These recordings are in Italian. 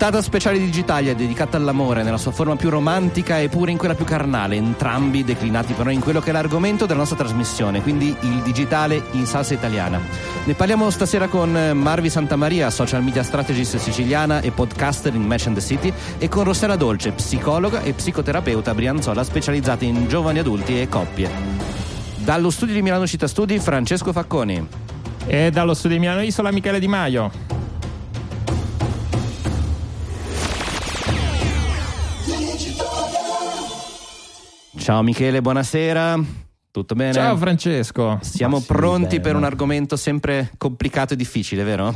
Puntata speciale digitale dedicata all'amore nella sua forma più romantica e pure in quella più carnale, entrambi declinati però in quello che è l'argomento della nostra trasmissione, quindi il digitale in salsa italiana. Ne parliamo stasera con Marvi Santamaria, social media strategist siciliana e podcaster in Match and the City, e con Rossella Dolce, psicologa e psicoterapeuta brianzola specializzata in giovani adulti e coppie. Dallo studio di Milano Città Studi, Francesco Facconi. E dallo studio di Milano Isola, Michele Di Maio. Ciao Michele, buonasera. Tutto bene? Ciao Francesco. Siamo sì, pronti bene. per un argomento sempre complicato e difficile, vero?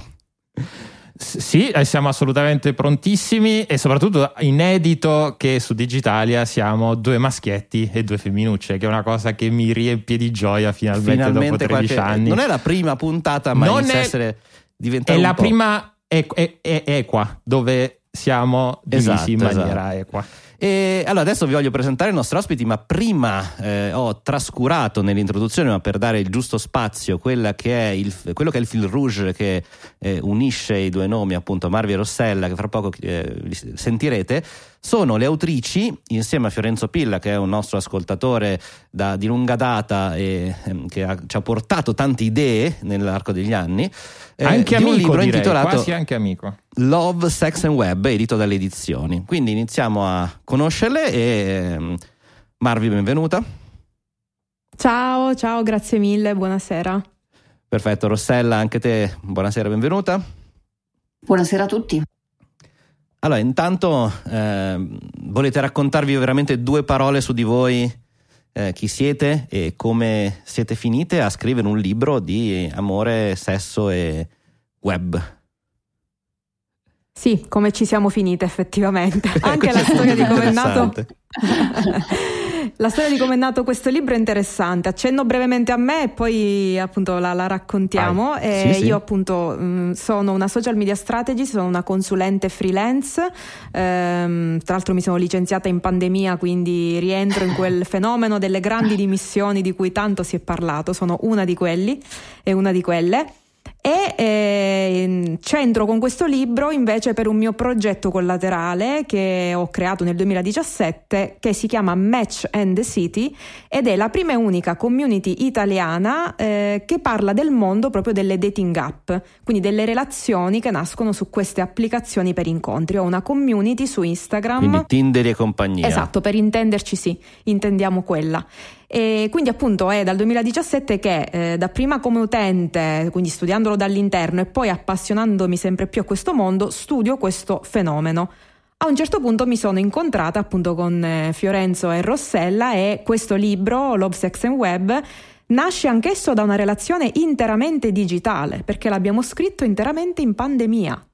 Sì, eh, siamo assolutamente prontissimi e soprattutto inedito che su Digitalia siamo due maschietti e due femminucce, che è una cosa che mi riempie di gioia finalmente, dopo 13 qualche- anni. Non è la prima puntata, ma Non è- essere diventata È la po'. prima e- e- e- equa, dove siamo divisi Esatto, in maniera esatto. equa. E allora adesso vi voglio presentare i nostri ospiti, ma prima eh, ho trascurato nell'introduzione, ma per dare il giusto spazio, che il, quello che è il fil rouge che eh, unisce i due nomi, appunto Marvi e Rossella, che fra poco eh, sentirete, sono le autrici, insieme a Fiorenzo Pilla, che è un nostro ascoltatore da- di lunga data e ehm, che ha- ci ha portato tante idee nell'arco degli anni. eh, anche di un amico libro direi, intitolato quasi anche amico. Love, Sex and Web, edito dalle edizioni. Quindi iniziamo a conoscerle e ehm, Marvi, benvenuta. Ciao, ciao, grazie mille, buonasera. Perfetto, Rossella, anche te, buonasera, benvenuta. Buonasera a tutti. Allora, intanto ehm, volete raccontarvi veramente due parole su di voi, eh, chi siete e come siete finite a scrivere un libro di amore, sesso e web. Sì, come ci siamo finite effettivamente. Anche la storia di come è nato. La storia di come è nato questo libro è interessante. Accenno brevemente a me e poi appunto la, la raccontiamo. Eh, Sì, sì. Io appunto mh, sono una social media strategist, sono una consulente freelance. Ehm, tra l'altro mi sono licenziata in pandemia, quindi rientro in quel fenomeno delle grandi dimissioni di cui tanto si è parlato. Sono una di quelli e una di quelle. E ehm, centro con questo libro invece per un mio progetto collaterale che ho creato nel 2017 che si chiama Match and the City ed è la prima e unica community italiana eh, che parla del mondo proprio delle dating app, quindi delle relazioni che nascono su queste applicazioni per incontri. Ho una community su Instagram. Quindi Tinder e compagnia. Esatto, per intenderci sì, intendiamo quella. E quindi appunto è dal 2017 che eh, dapprima come utente, quindi studiandolo dall'interno e poi appassionandomi sempre più a questo mondo, studio questo fenomeno. A un certo punto mi sono incontrata appunto con eh, Fiorenzo e Rossella e questo libro, Love, Sex and Web, nasce anch'esso da una relazione interamente digitale, perché l'abbiamo scritto interamente in pandemia.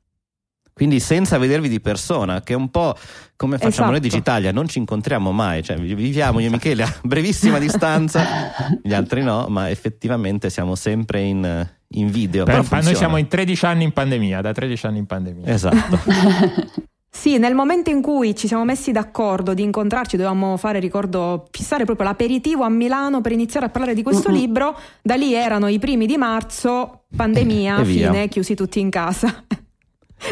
Quindi senza vedervi di persona, che è un po' come facciamo noi Esatto. Digitalia, non ci incontriamo mai, cioè vi- viviamo io e Michele a brevissima distanza, gli altri no, ma effettivamente siamo sempre in, in video. Per- Però noi siamo in 13 anni in pandemia, da 13 anni in pandemia. Esatto. Sì, nel momento in cui ci siamo messi d'accordo di incontrarci, dovevamo fare, ricordo, fissare proprio l'aperitivo a Milano per iniziare a parlare di questo libro. Da lì erano i primi di marzo, pandemia, fine, chiusi tutti in casa.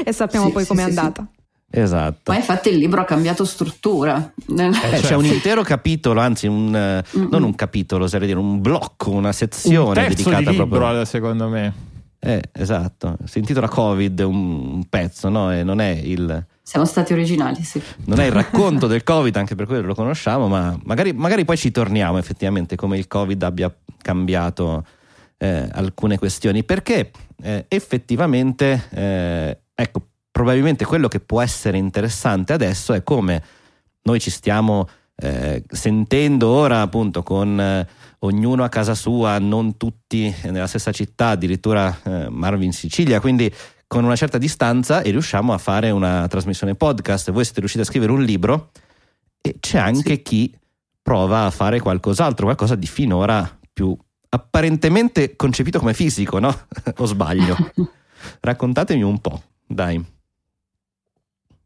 E sappiamo Sì, poi sì, com'è sì, sì. andata. esatto. Ma infatti il libro ha cambiato struttura. Eh, c'è certo. un intero capitolo, anzi un, eh, non un capitolo, oserei dire un blocco, una Un sezione terzo dedicata di libro, proprio... secondo me. Eh, esatto, si intitola Covid, un, un pezzo, no? E non è il... Siamo stati originali, sì. non è il racconto del Covid, anche per quello lo conosciamo, ma magari, magari poi ci torniamo effettivamente come il Covid abbia cambiato eh, alcune questioni, perché eh, effettivamente, eh, ecco, probabilmente quello che può essere interessante adesso è come noi ci stiamo eh, sentendo ora appunto con eh, ognuno a casa sua, non tutti nella stessa città, addirittura eh, Marvin in Sicilia, quindi con una certa distanza e riusciamo a fare una trasmissione podcast. Voi siete riusciti a scrivere un libro e c'è anche Sì. chi prova a fare qualcos'altro, qualcosa di finora più apparentemente concepito come fisico, no? o sbaglio? Raccontatemi un po', dai.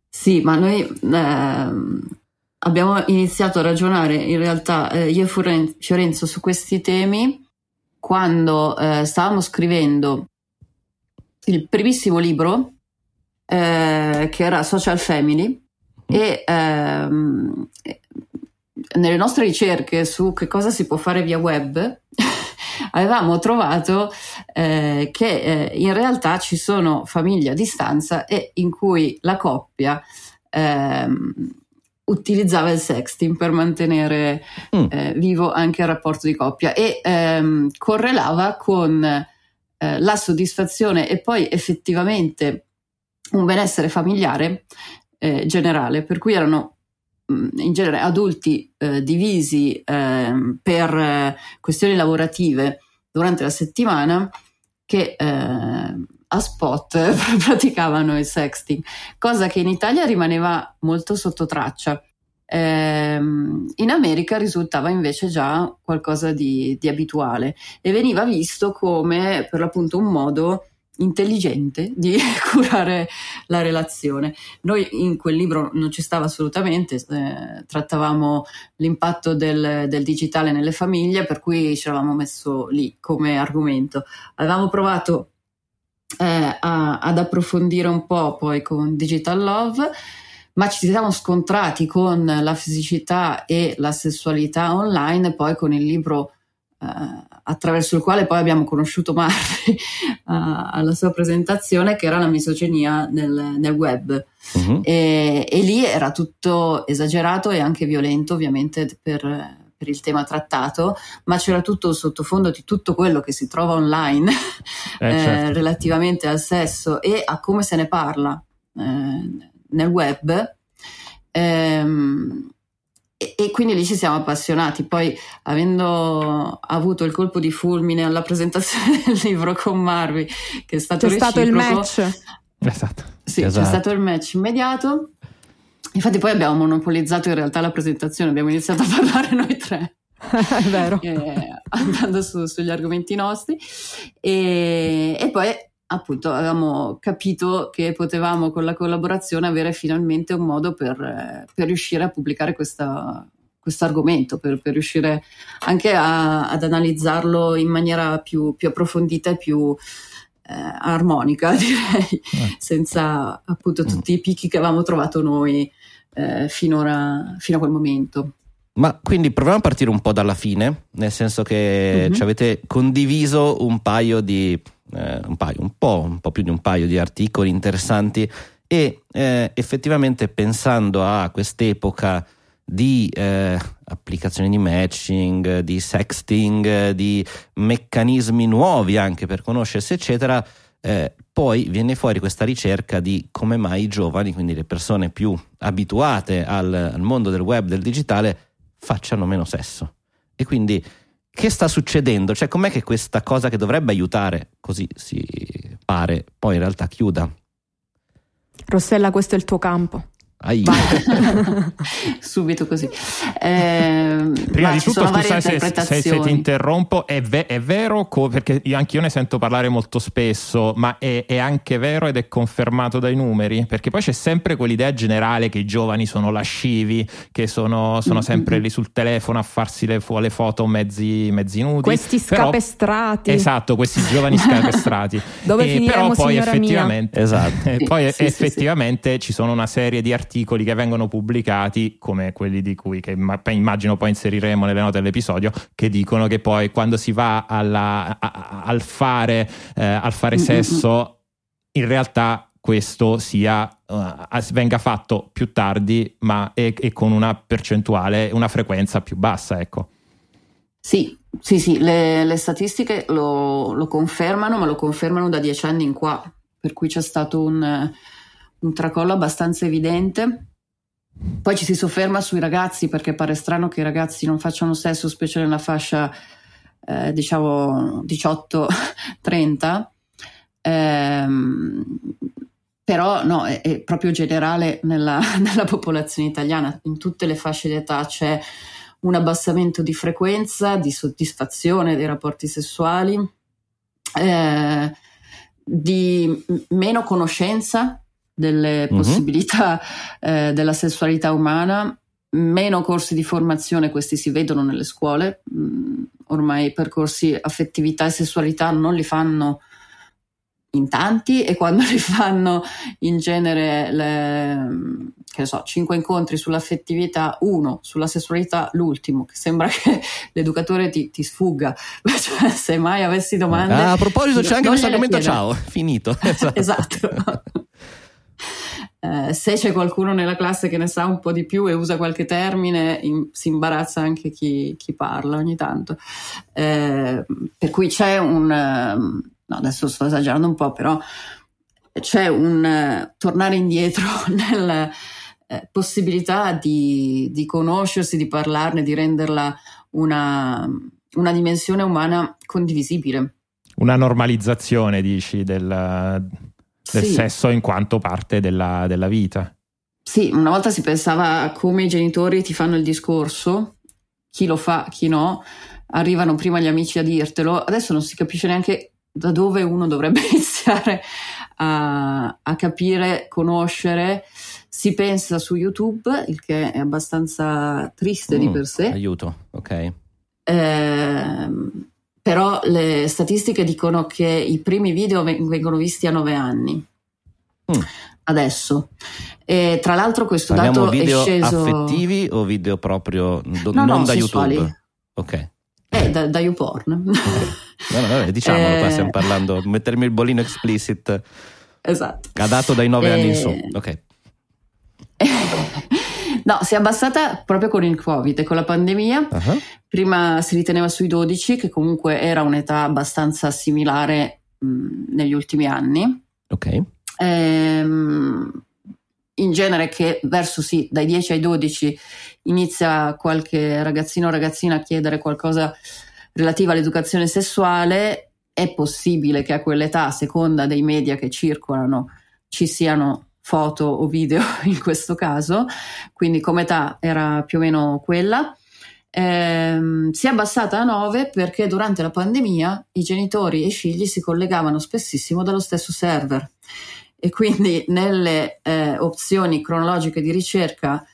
Sì, ma noi ehm, abbiamo iniziato a ragionare in realtà eh, io e Fiorenzo su questi temi quando eh, stavamo scrivendo il primissimo libro eh, che era Social Family e ehm, nelle nostre ricerche su che cosa si può fare via web avevamo trovato eh, che eh, in realtà ci sono famiglie a distanza e in cui la coppia ehm, utilizzava il sexting per mantenere mm. eh, vivo anche il rapporto di coppia e ehm, correlava con eh, la soddisfazione e poi effettivamente un benessere familiare eh, generale, per cui erano in genere adulti eh, divisi ehm, per eh, questioni lavorative durante la settimana che eh, a spot praticavano il sexting, cosa che in Italia rimaneva molto sotto traccia. Ehm, in America risultava invece già qualcosa di, di abituale e veniva visto come per l'appunto un modo intelligente di curare la relazione. Noi in quel libro non ci stava assolutamente, eh, trattavamo l'impatto del, del, digitale nelle famiglie, per cui ci eravamo messo lì come argomento. Avevamo provato eh, a, ad approfondire un po' poi con Digital Love ma ci siamo scontrati con la fisicità e la sessualità online poi con il libro eh, attraverso il quale poi abbiamo conosciuto Marri alla sua presentazione, che era la misoginia nel, nel web. Uh-huh. E, e, lì era tutto esagerato e anche violento, ovviamente, per, per, il tema trattato, ma c'era tutto il sottofondo di tutto quello che si trova online eh, certo. eh, relativamente al sesso e a come se ne parla eh, nel web. Ehm, e, e, quindi lì ci siamo appassionati. Poi, avendo avuto il colpo di fulmine alla presentazione del libro con Marvi, che è stato, c'è stato il match. Esatto. Sì, esatto. c'è stato il match immediato. Infatti, poi abbiamo monopolizzato in realtà la presentazione, abbiamo iniziato a parlare noi tre. è vero. Eh, andando su, sugli argomenti nostri. E, e poi appunto avevamo capito che potevamo con la collaborazione avere finalmente un modo per, per riuscire a pubblicare questo argomento, per, per, riuscire anche a, ad analizzarlo in maniera più, più approfondita e più eh, armonica, direi, eh. senza appunto tutti i picchi che avevamo trovato noi eh, finora, fino a quel momento. Ma quindi proviamo a partire un po' dalla fine, nel senso che mm-hmm. ci avete condiviso un paio di eh, un paio, un po', un po' più di un paio di articoli interessanti e eh, effettivamente pensando a quest'epoca di eh, applicazioni di matching, di sexting, di meccanismi nuovi anche per conoscersi, eccetera, eh, poi viene fuori questa ricerca di come mai i giovani, quindi le persone più abituate al, al mondo del web, del digitale, facciano meno sesso. E quindi che sta succedendo? Cioè, com'è che questa cosa che dovrebbe aiutare, così si pare, poi in realtà chiuda? Rossella, questo è il tuo campo. Subito così. Eh, Prima di tutto, scusate se, se, se, ti interrompo, è, ve- è vero, co- perché anche io ne sento parlare molto spesso, ma è, è, anche vero ed è confermato dai numeri, perché poi c'è sempre quell'idea generale che i giovani sono lascivi, che sono, sono sempre lì sul telefono a farsi le, fo- le foto mezzi, mezzi nudi. Questi scapestrati. Però, esatto, questi giovani scapestrati. Dove e, però poi effettivamente, esatto. poi sì, effettivamente sì, sì. ci sono una serie di articoli articoli che vengono pubblicati, come quelli di cui che immagino poi inseriremo nelle note dell'episodio, che dicono che poi quando si va alla, a, al fare, eh, al fare sesso, in realtà questo sia, uh, venga fatto più tardi, ma e, e, con una percentuale, una frequenza più bassa, ecco. Sì, sì, sì, le, le statistiche lo, lo, confermano, ma lo confermano da dieci anni in qua, per cui c'è stato un un tracollo abbastanza evidente. Poi ci si sofferma sui ragazzi perché pare strano che i ragazzi non facciano sesso, specie nella fascia eh, diciamo 18-30. Ehm, però no, è, è, proprio generale nella, nella, popolazione italiana, in tutte le fasce di età c'è un abbassamento di frequenza, di soddisfazione dei rapporti sessuali, eh, di meno conoscenza delle Mhm. possibilità eh, della sessualità umana, meno corsi di formazione, questi si vedono nelle scuole, Mm, ormai i percorsi affettività e sessualità non li fanno in tanti e quando li fanno in genere le, che ne so, cinque incontri sull'affettività, uno sulla sessualità, l'ultimo, che sembra che l'educatore ti, ti sfugga, cioè se mai avessi domande... Ah, a proposito, c'è anche questo argomento. Ciao, finito. Esatto. esatto. Eh, se c'è qualcuno nella classe che ne sa un po' di più e usa qualche termine, in- si imbarazza anche chi, chi parla ogni tanto. Eh, per cui c'è un... ehm, no, adesso sto esagerando un po', però c'è un eh, tornare indietro nella eh, possibilità di, di conoscersi, di parlarne, di renderla una, una dimensione umana condivisibile. Una normalizzazione, dici, del, del Sì. sesso in quanto parte della, della vita. Sì, una volta si pensava a come i genitori ti fanno il discorso, chi lo fa, chi no, arrivano prima gli amici a dirtelo, adesso non si capisce neanche da dove uno dovrebbe iniziare a, a capire, conoscere. Si pensa su YouTube, il che è abbastanza triste di Mm, per sé, Aiuto, ok. Ehm, però le statistiche dicono che i primi video ven- vengono visti a 9 anni. Mm. Adesso. E tra l'altro questo Parliamo dato video è sceso affettivi o video proprio do- No, non no, da sessuali. YouTube? Ok. eh, da, da YouPorn. No, no, no, diciamolo, qua Eh. stiamo parlando. Mettermi il bolino explicit esatto. adatto dai 9 anni in su. Eh. Ok. no, si è abbassata proprio con il Covid e con la pandemia. Ah, Prima si riteneva sui 12, che comunque era un'età abbastanza similare mh, negli ultimi anni. Ok. Ehm, in genere che verso sì, dai 10 ai 12 inizia qualche ragazzino o ragazzina a chiedere qualcosa relativo all'educazione sessuale, è possibile che a quell'età, a seconda dei media che circolano, ci siano foto o video in questo caso, quindi come età era più o meno quella. Ehm, si è abbassata a 9 perché durante la pandemia i genitori e i figli si collegavano spessissimo dallo stesso server e quindi nelle eh, opzioni cronologiche di ricerca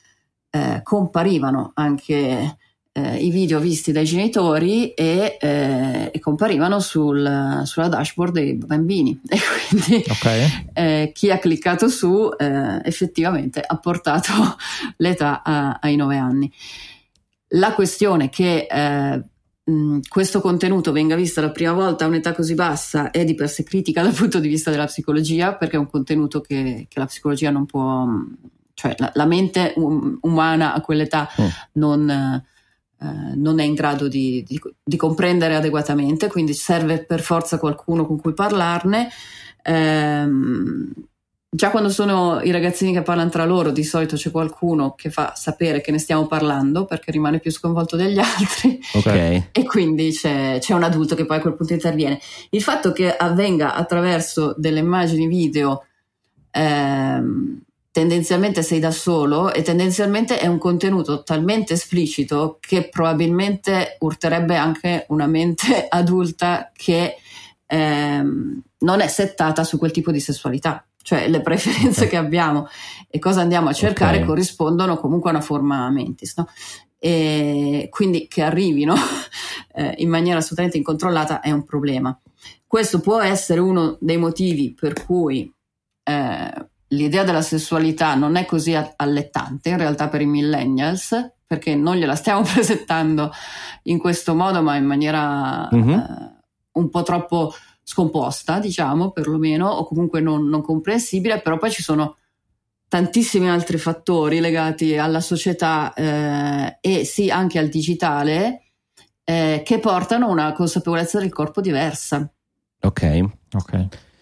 eh, comparivano anche eh, i video visti dai genitori e, eh, e comparivano sul- sulla dashboard dei bambini e quindi Ok. eh, chi ha cliccato su eh, effettivamente ha portato l'età a- ai 9 anni. La questione che eh, mh, questo contenuto venga visto la prima volta a un'età così bassa è di per sé critica dal punto di vista della psicologia, perché è un contenuto che, che la psicologia non può, cioè la, la mente um- umana a quell'età Mm. non, eh, non è in grado di, di- di comprendere adeguatamente, quindi serve per forza qualcuno con cui parlarne. Ehm, già quando sono i ragazzini che parlano tra loro, di solito c'è qualcuno che fa sapere che ne stiamo parlando perché rimane più sconvolto degli altri Ok. e quindi c'è, c'è un adulto che poi a quel punto interviene. Il fatto che avvenga attraverso delle immagini video, ehm, tendenzialmente sei da solo e tendenzialmente è un contenuto talmente esplicito che probabilmente urterebbe anche una mente adulta che ehm, non è settata su quel tipo di sessualità. Cioè le preferenze Ok. che abbiamo e cosa andiamo a cercare Ok. corrispondono comunque a una forma mentis. No? E quindi che arrivino eh, in maniera assolutamente incontrollata è un problema. Questo può essere uno dei motivi per cui eh, l'idea della sessualità non è così allettante in realtà per i millennials, perché non gliela stiamo presentando in questo modo, ma in maniera Mhm. eh, un po' troppo scomposta, diciamo, perlomeno, o comunque non, non comprensibile, però poi ci sono tantissimi altri fattori legati alla società eh, e sì anche al digitale eh, che portano a una consapevolezza del corpo diversa. Ok. Ok.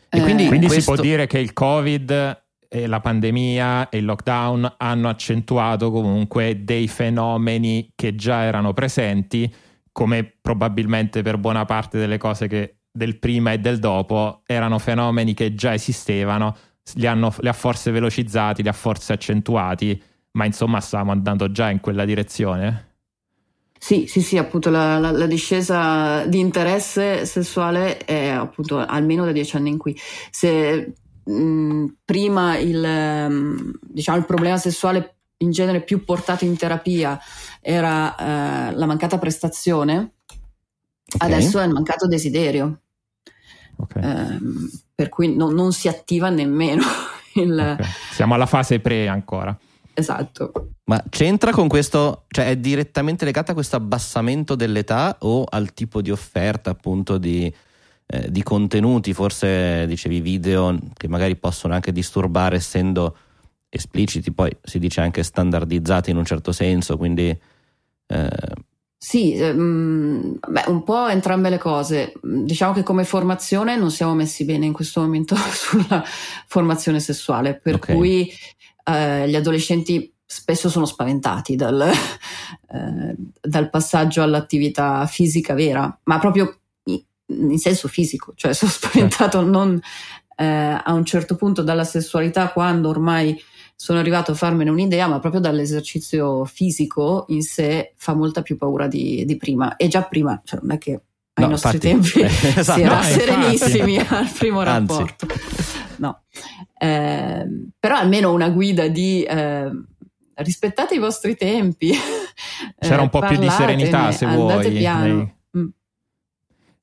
E quindi, Eh, Quindi si questo- può dire che il Covid la pandemia e il lockdown hanno accentuato comunque dei fenomeni che già erano presenti, come probabilmente per buona parte delle cose che del prima e del dopo erano fenomeni che già esistevano, li, hanno, li ha forse velocizzati, li ha forse accentuati, ma insomma stavamo andando già in quella direzione. Sì, sì, sì, appunto la, la- la discesa di interesse sessuale è appunto almeno da dieci anni in qui. Se mh, prima il, mh, diciamo, il problema sessuale in genere più portato in terapia era eh, la mancata prestazione, Ok. adesso è il mancato desiderio, Ok, ehm, per cui no- non si attiva nemmeno il... ok. Siamo alla fase pre ancora. Esatto. Ma c'entra con questo, cioè è direttamente legata a questo abbassamento dell'età o al tipo di offerta appunto di, eh, di contenuti, forse dicevi video che magari possono anche disturbare essendo espliciti, poi si dice anche standardizzati in un certo senso, quindi eh, Sì, ehm, beh, un po' entrambe le cose. Diciamo che come formazione non siamo messi bene in questo momento sulla formazione sessuale, per Ok. cui eh, gli adolescenti spesso sono spaventati dal, eh, dal passaggio all'attività fisica vera, ma proprio in, senso fisico, cioè sono spaventato non eh, a un certo punto dalla sessualità quando ormai sono arrivato a farmene un'idea, ma proprio dall'esercizio fisico in sé fa molta più paura di, di prima. E già prima, cioè non è che ai No, nostri infatti, tempi eh, esatto. si era No, infatti. serenissimi al primo rapporto. No. Ehm, però almeno una guida di ehm, rispettate i vostri tempi. C'era eh, un po' più di serenità, se vuoi, piano. nei-.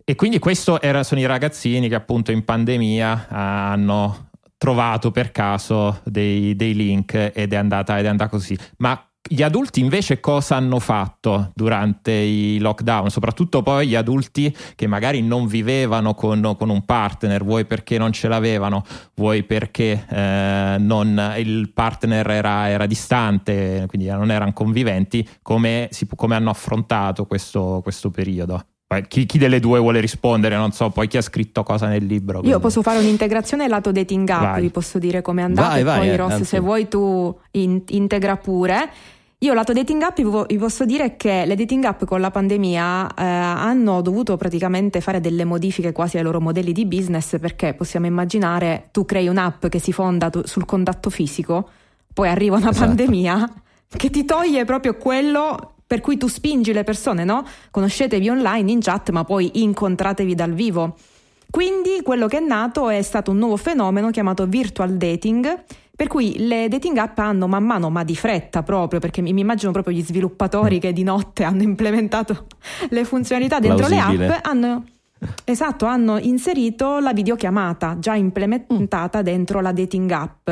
E quindi questo era, sono i ragazzini che appunto in pandemia eh, hanno trovato per caso dei, dei link ed è, andata, ed è andata così. Ma gli adulti invece cosa hanno fatto durante i lockdown? Soprattutto poi gli adulti che magari non vivevano con, con un partner, vuoi perché non ce l'avevano, vuoi perché eh, non- il partner era, era distante, quindi non erano conviventi, come, si- come hanno affrontato questo, questo periodo? Chi, chi delle due vuole rispondere? Non so, poi chi ha scritto cosa nel libro. Io quindi- posso fare un'integrazione lato dating app, Vai. vi posso dire come è andata Vai, e vai, poi eh, Ross anzi. se vuoi tu in- integra pure. Io lato dating app vi posso dire che le dating app con la pandemia eh, hanno dovuto praticamente fare delle modifiche quasi ai loro modelli di business perché possiamo immaginare tu crei un'app che si fonda tu- sul contatto fisico, poi arriva una Esatto. pandemia che ti toglie proprio quello per cui tu spingi le persone, no? Conoscetevi online in chat ma poi incontratevi dal vivo. Quindi quello che è nato è stato un nuovo fenomeno chiamato virtual dating, per cui le dating app hanno man mano, ma di fretta proprio, perché mi, immagino proprio gli sviluppatori che di notte hanno implementato le funzionalità dentro le Plausibile. app, hanno, esatto, hanno inserito la videochiamata già implementata dentro la dating app.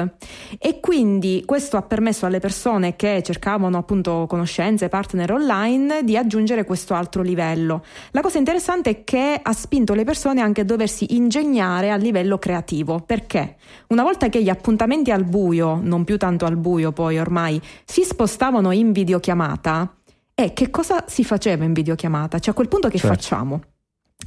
E quindi questo ha permesso alle persone che cercavano appunto conoscenze, partner online, di aggiungere questo altro livello. La cosa interessante è che ha spinto le persone anche a doversi ingegnare a livello creativo. Perché? Una volta che gli appuntamenti al buio, non più tanto al buio poi ormai, si spostavano in videochiamata, e che cosa si faceva in videochiamata? Cioè a quel punto che Certo. facciamo?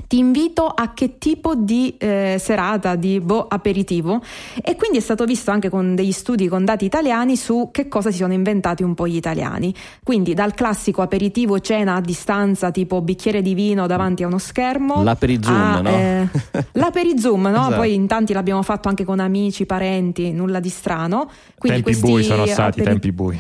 Ti invito a che tipo di eh, serata, di boh, aperitivo e quindi è stato visto anche con degli studi con dati italiani su che cosa si sono inventati un po' gli italiani. Quindi dal classico aperitivo cena a distanza tipo bicchiere di vino davanti a uno schermo. L'aperizoom, a, no? eh, l'aperizoom, no? Esatto. Poi in tanti l'abbiamo fatto anche con amici, parenti, nulla di strano. Quindi tempi questi bui sono stati, aperi- tempi bui.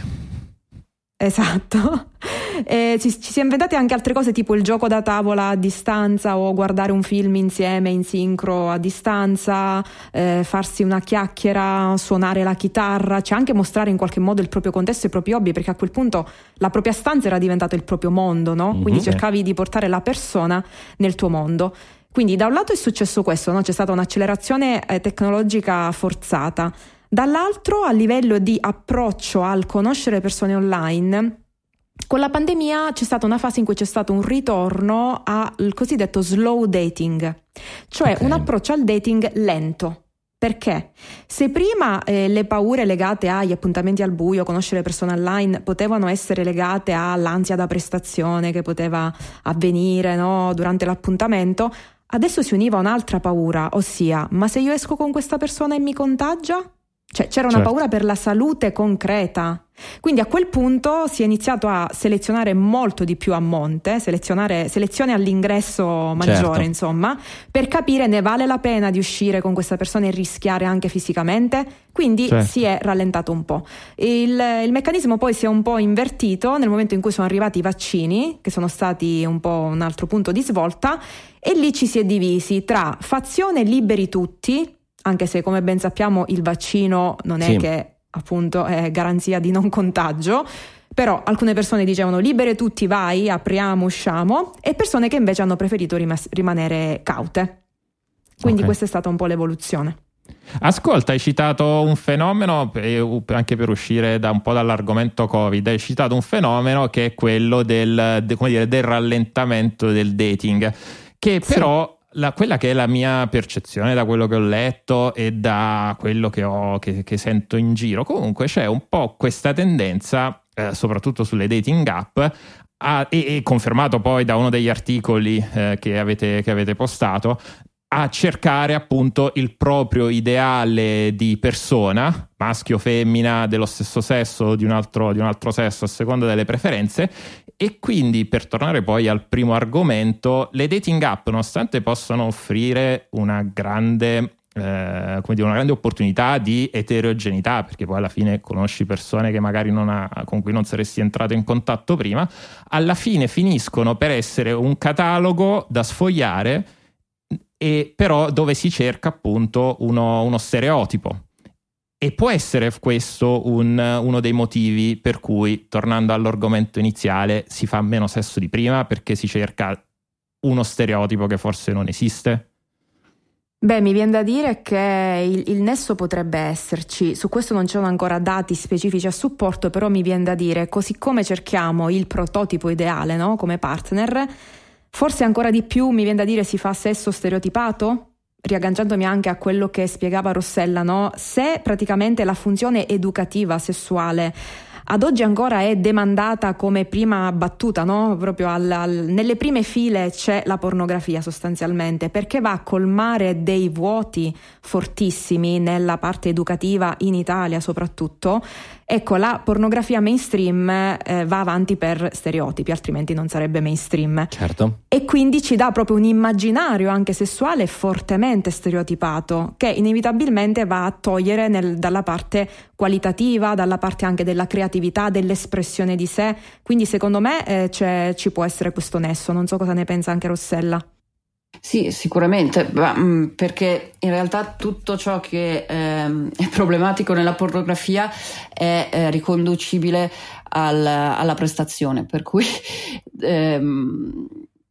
Esatto. Eh, ci, ci si è inventate anche altre cose tipo il gioco da tavola a distanza o guardare un film insieme in sincro a distanza, eh, farsi una chiacchiera, suonare la chitarra, cioè anche mostrare in qualche modo il proprio contesto e i propri hobby, perché a quel punto la propria stanza era diventato il proprio mondo, no? Quindi Mhm. cercavi di portare la persona nel tuo mondo. Quindi da un lato è successo questo, no? c'è stata un'accelerazione eh, tecnologica forzata, dall'altro a livello di approccio al conoscere persone online, con la pandemia c'è stata una fase in cui c'è stato un ritorno al cosiddetto slow dating, cioè Ok. un approccio al dating lento. Perché? Se prima eh, le paure legate agli appuntamenti al buio, conoscere persone online, potevano essere legate all'ansia da prestazione che poteva avvenire no, durante l'appuntamento, adesso si univa un'altra paura, ossia, ma se io esco con questa persona e mi contagia? Cioè c'era una Certo. paura per la salute concreta. Quindi a quel punto si è iniziato a selezionare molto di più a monte, selezionare, selezione all'ingresso maggiore, Certo. insomma, per capire ne vale la pena di uscire con questa persona e rischiare anche fisicamente. Quindi Certo. si è rallentato un po'. Il, il meccanismo poi si è un po' invertito nel momento in cui sono arrivati i vaccini, che sono stati un po' un altro punto di svolta, e lì ci si è divisi tra fazione liberi tutti, anche se come ben sappiamo il vaccino non è Sì. che appunto è garanzia di non contagio. Però alcune persone dicevano libere tutti, vai, apriamo, usciamo, e persone che invece hanno preferito rimas- rimanere caute. Quindi Ok. questa è stata un po' l'evoluzione. Ascolta, hai citato un fenomeno, anche per uscire da un po' dall'argomento Covid, hai citato un fenomeno che è quello del, de- come dire, del rallentamento del dating, che però la- quella che è la mia percezione da quello che ho letto e da quello che, ho, che, che sento in giro, comunque c'è un po' questa tendenza, eh, soprattutto sulle dating app, a- e, e confermato poi da uno degli articoli eh, che, avete, che avete postato, a cercare appunto il proprio ideale di persona, maschio femmina, dello stesso sesso o di di un altro sesso a seconda delle preferenze. E quindi, per tornare poi al primo argomento, le dating app, nonostante possano offrire una grande, eh, come dire, una grande opportunità di eterogeneità, perché poi alla fine conosci persone che magari ha- con cui non saresti entrato in contatto prima, alla fine finiscono per essere un catalogo da sfogliare e però dove si cerca appunto uno, uno stereotipo. E può essere questo un- uno dei motivi per cui, tornando all'argomento iniziale, si fa meno sesso di prima perché si cerca uno stereotipo che forse non esiste? Beh, mi viene da dire che il, il nesso potrebbe esserci, su questo non ci sono ancora dati specifici a supporto, però mi viene da dire, così come cerchiamo il prototipo ideale no? come partner, forse ancora di più mi viene da dire si fa sesso stereotipato? Riagganciandomi anche a quello che spiegava Rossella, no? se praticamente la funzione educativa sessuale ad oggi ancora è demandata come prima battuta, no? Proprio al- al- nelle prime file c'è la pornografia sostanzialmente, perché va a colmare dei vuoti fortissimi nella parte educativa in Italia soprattutto. Ecco, la pornografia mainstream eh, va avanti per stereotipi, altrimenti non sarebbe mainstream. Certo. E quindi ci dà proprio un immaginario anche sessuale fortemente stereotipato, che inevitabilmente va a togliere nel- dalla parte qualitativa, dalla parte anche della creatività, dell'espressione di sé. Quindi secondo me eh, c'è- ci può essere questo nesso, non so cosa ne pensa anche Rossella. Sì, sicuramente, ma, mh, perché in realtà tutto ciò che ehm, è problematico nella pornografia è eh, riconducibile al- alla prestazione, per cui ehm,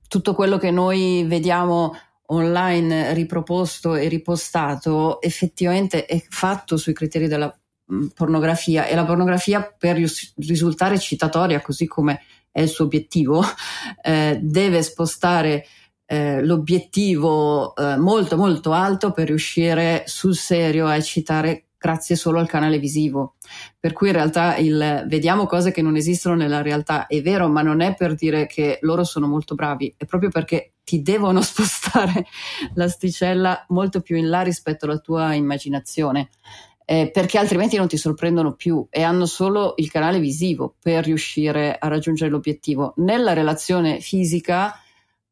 tutto quello che noi vediamo online riproposto e ripostato effettivamente è fatto sui criteri della mh, pornografia e la pornografia per risultare citatoria così come è il suo obiettivo eh, deve spostare eh, l'obiettivo eh, molto molto alto per riuscire sul serio a eccitare grazie solo al canale visivo. Per cui in realtà il vediamo cose che non esistono nella realtà è vero, ma non è per dire che loro sono molto bravi, è proprio perché ti devono spostare l'asticella molto più in là rispetto alla tua immaginazione. eh, perché altrimenti non ti sorprendono più e hanno solo il canale visivo per riuscire a raggiungere l'obiettivo. Nella relazione fisica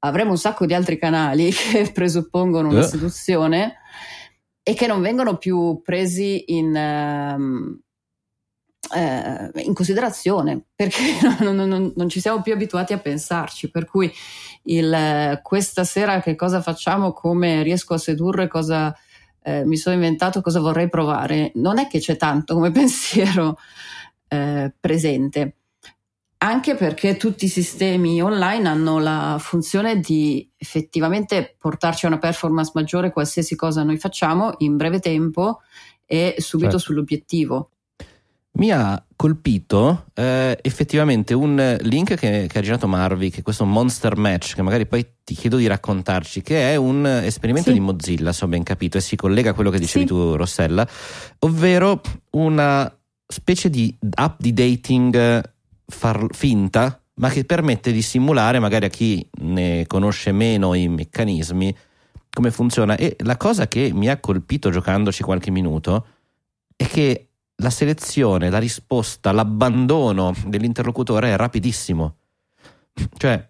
avremo un sacco di altri canali che presuppongono una Eh. seduzione e che non vengono più presi in, ehm, eh, in considerazione perché non, non- non- ci siamo più abituati a pensarci. Per cui il, questa sera che cosa facciamo, come riesco a sedurre, cosa eh, mi sono inventato, cosa vorrei provare, non è che c'è tanto come pensiero eh, presente anche perché tutti i sistemi online hanno la funzione di effettivamente portarci a una performance maggiore qualsiasi cosa noi facciamo in breve tempo e subito Certo. sull'obiettivo. Mi ha colpito eh, effettivamente un link che, che ha girato Marvi, che è questo Monster Match, che magari poi ti chiedo di raccontarci, che è un esperimento Sì. di Mozilla, se ho ben capito, e si collega a quello che dicevi Sì. tu, Rossella, ovvero una specie di app di dating far- finta, ma che permette di simulare, magari a chi ne conosce meno i meccanismi, come funziona. E la cosa che mi ha colpito giocandoci qualche minuto è che la selezione, la risposta, l'abbandono dell'interlocutore è rapidissimo. Cioè,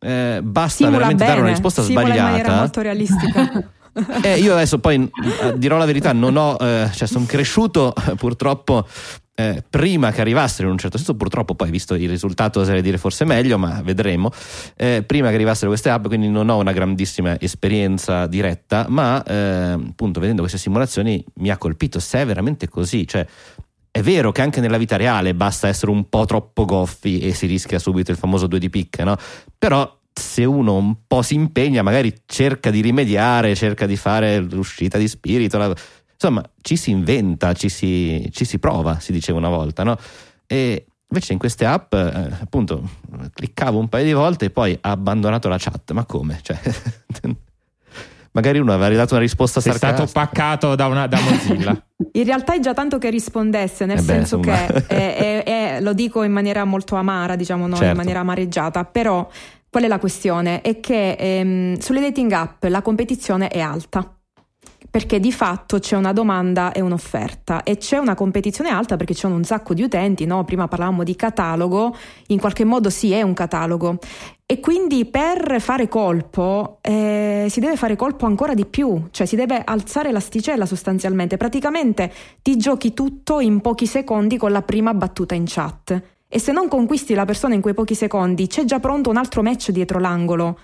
eh, basta Simula veramente bene, dare una risposta simula in maniera sbagliata. molto realistica. Eh, io adesso poi eh, dirò la verità, non ho, eh, cioè sono cresciuto eh, purtroppo eh, prima che arrivassero in un certo senso, purtroppo poi visto il risultato oserei dire forse meglio, ma vedremo, eh, prima che arrivassero queste app, quindi non ho una grandissima esperienza diretta, ma eh, appunto vedendo queste simulazioni mi ha colpito se è veramente così, cioè è vero che anche nella vita reale basta essere un po' troppo goffi e si rischia subito il famoso due di picche, no? Però se uno un po' si impegna, magari cerca di rimediare, cerca di fare l'uscita di spirito, la Insomma, ci si inventa, ci si, ci si prova, si diceva una volta, no? E invece in queste app, eh, appunto, cliccavo un paio di volte e poi ha abbandonato la chat. Ma come? Cioè, magari uno aveva dato una risposta Sei sarcastica. stato paccato da, una, da Mozilla. In realtà è già tanto che rispondesse, nel Eh beh, senso insomma. che è- è- è- lo dico in maniera molto amara, diciamo no, Certo. in maniera amareggiata, però qual è la questione? È che ehm, sulle dating app la competizione è alta. Perché di fatto c'è una domanda e un'offerta e c'è una competizione alta perché c'è un sacco di utenti, no? prima parlavamo di catalogo, in qualche modo sì è un catalogo e quindi per fare colpo eh, si deve fare colpo ancora di più, cioè si deve alzare l'asticella sostanzialmente. Praticamente ti giochi tutto in pochi secondi con la prima battuta in chat. E se non conquisti la persona in quei pochi secondi, c'è già pronto un altro match dietro l'angolo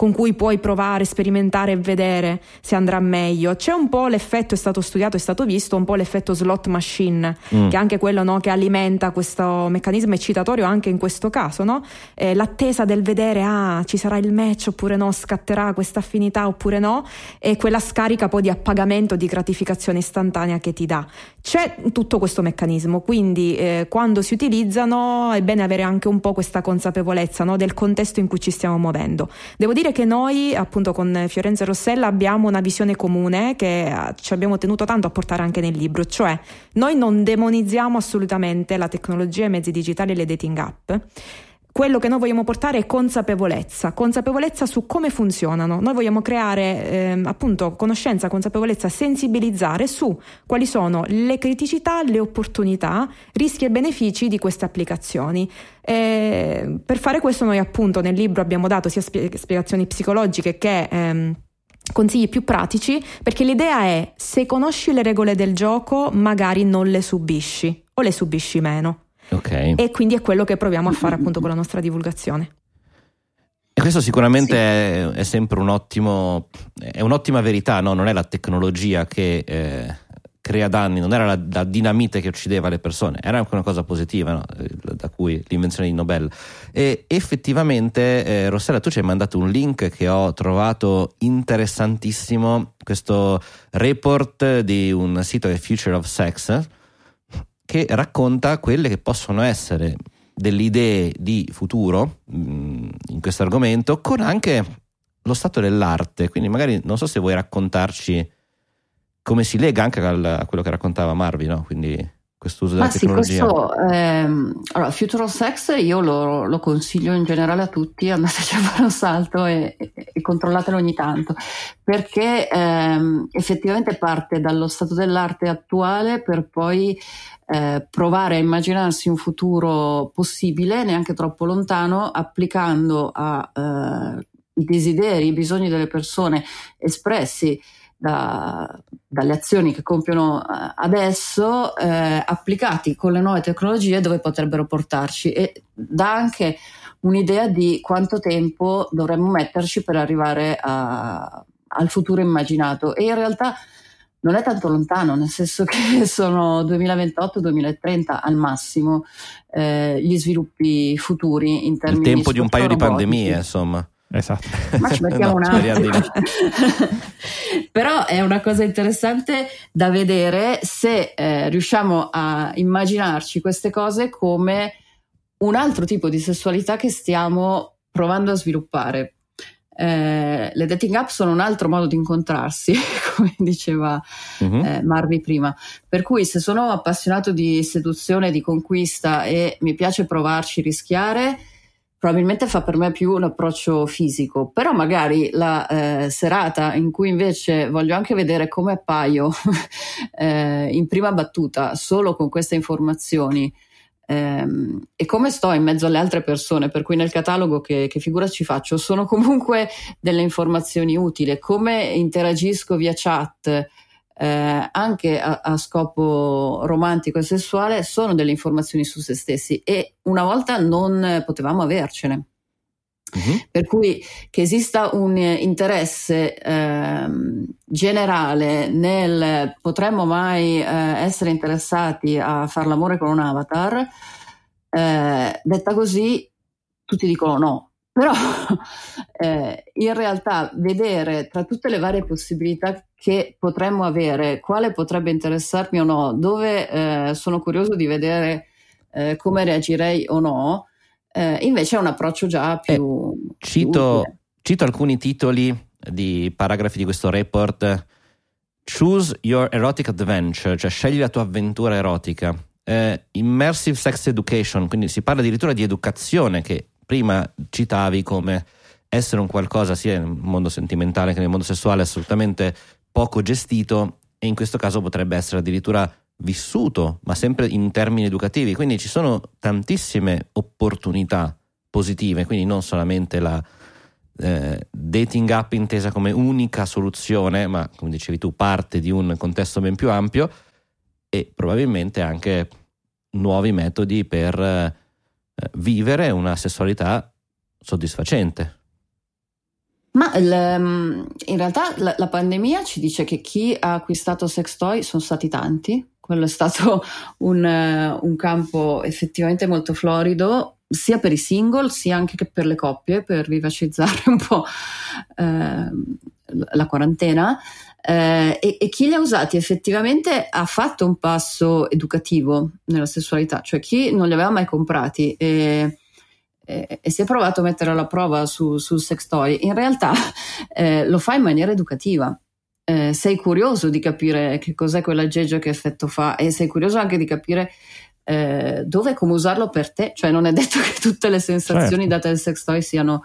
con cui puoi provare, sperimentare e vedere se andrà meglio. C'è un po' l'effetto, è stato studiato, è stato visto, un po' l'effetto slot machine, Mm. che è anche quello no, che alimenta questo meccanismo eccitatorio anche in questo caso, no? Eh, l'attesa del vedere, ah, ci sarà il match oppure no, scatterà questa affinità oppure no, e quella scarica poi di appagamento, di gratificazione istantanea che ti dà. C'è tutto questo meccanismo, quindi eh, quando si utilizzano è bene avere anche un po' questa consapevolezza no, del contesto in cui ci stiamo muovendo. Devo dire che noi, appunto, con Fiorenza e Rossella abbiamo una visione comune che eh, ci abbiamo tenuto tanto a portare anche nel libro, cioè noi non demonizziamo assolutamente la tecnologia, i mezzi digitali e le dating app. Quello che noi vogliamo portare è consapevolezza, consapevolezza su come funzionano. Noi vogliamo creare ehm, appunto conoscenza, consapevolezza, sensibilizzare su quali sono le criticità, le opportunità, rischi e benefici di queste applicazioni. E per fare questo noi appunto nel libro abbiamo dato sia spie- spiegazioni psicologiche che ehm, consigli più pratici perché l'idea è se conosci le regole del gioco magari non le subisci o le subisci meno Ok. e quindi è quello che proviamo a fare appunto con la nostra divulgazione. E questo sicuramente è, è sempre un ottimo, è un'ottima verità, no? non è la tecnologia che eh, crea danni, non era la, la dinamite che uccideva le persone, era anche una cosa positiva, no? Eh, da cui l'invenzione di Nobel. E effettivamente, eh, Rossella, tu ci hai mandato un link che ho trovato interessantissimo, questo report di un sito che è Future of Sex, che racconta quelle che possono essere delle idee di futuro mh, in questo argomento con anche lo stato dell'arte. Quindi magari non so se vuoi raccontarci come si lega anche al- a quello che raccontava Marvi, no? Quindi questo uso della Ma sì, tecnologia. questo ehm, allora, Future of Sex io lo, lo consiglio in generale a tutti, andateci a fare un salto e, e- e controllatelo ogni tanto, perché ehm, effettivamente parte dallo stato dell'arte attuale per poi eh, provare a immaginarsi un futuro possibile, neanche troppo lontano, applicando a eh, desideri, i bisogni delle persone espressi da- dalle azioni che compiono eh, adesso, eh, applicati con le nuove tecnologie dove potrebbero portarci. E dà anche un'idea di quanto tempo dovremmo metterci per arrivare a- al futuro immaginato. E in realtà non è tanto lontano, nel senso che sono 2028-2030 al massimo eh, gli sviluppi futuri in Il termini tempo di un paio di pandemie, insomma. Esatto. Ma ci mettiamo No, un di attimo. Però è una cosa interessante da vedere se eh, riusciamo a immaginarci queste cose come un altro tipo di sessualità che stiamo provando a sviluppare. Eh, le dating app sono un altro modo di incontrarsi, come diceva Mhm. eh, Marvi prima. Per cui se sono appassionato di seduzione, di conquista e mi piace provarci, rischiare, probabilmente fa per me più un approccio fisico. Però magari la eh, serata in cui invece voglio anche vedere come appaio eh, in prima battuta solo con queste informazioni. Ehm, e come sto in mezzo alle altre persone, per cui nel catalogo che, che figura ci faccio sono comunque delle informazioni utili, come interagisco via chat, eh, anche a, a, scopo romantico e sessuale sono delle informazioni su se stessi e una volta non potevamo avercene. Uh-huh. Per cui che esista un interesse eh, generale nel potremmo mai eh, essere interessati a fare l'amore con un avatar, eh, detta così, tutti dicono no. Però eh, in realtà vedere tra tutte le varie possibilità che potremmo avere, quale potrebbe interessarmi o no, dove eh, sono curioso di vedere eh, come reagirei o no, eh, invece è un approccio già più. Eh, cito, più cito alcuni titoli di paragrafi di questo report. Choose your erotic adventure, cioè scegli la tua avventura erotica. Eh, immersive sex education, quindi si parla addirittura di educazione che prima citavi come essere un qualcosa sia nel mondo sentimentale che nel mondo sessuale assolutamente poco gestito e in questo caso potrebbe essere addirittura vissuto, ma sempre in termini educativi. Quindi ci sono tantissime opportunità positive, quindi non solamente la eh, dating app intesa come unica soluzione, ma come dicevi tu, parte di un contesto ben più ampio e probabilmente anche nuovi metodi per eh, vivere una sessualità soddisfacente. Ma ehm, in realtà la, pandemia ci dice che chi ha acquistato sex toy sono stati tanti, quello è stato un, uh, un campo effettivamente molto florido sia per i single sia anche per le coppie per vivacizzare un po' eh, la quarantena. Eh, e, e, chi li ha usati? Effettivamente ha fatto un passo educativo nella sessualità cioè chi non li aveva mai comprati e, e, e si è provato a mettere alla prova su, sul sex toy in realtà eh, lo fa in maniera educativa eh, sei curioso di capire che cos'è quell'aggeggio, che effetto fa e sei curioso anche di capire eh, dove e come usarlo per te, cioè non è detto che tutte le sensazioni certo. date dal sex toy siano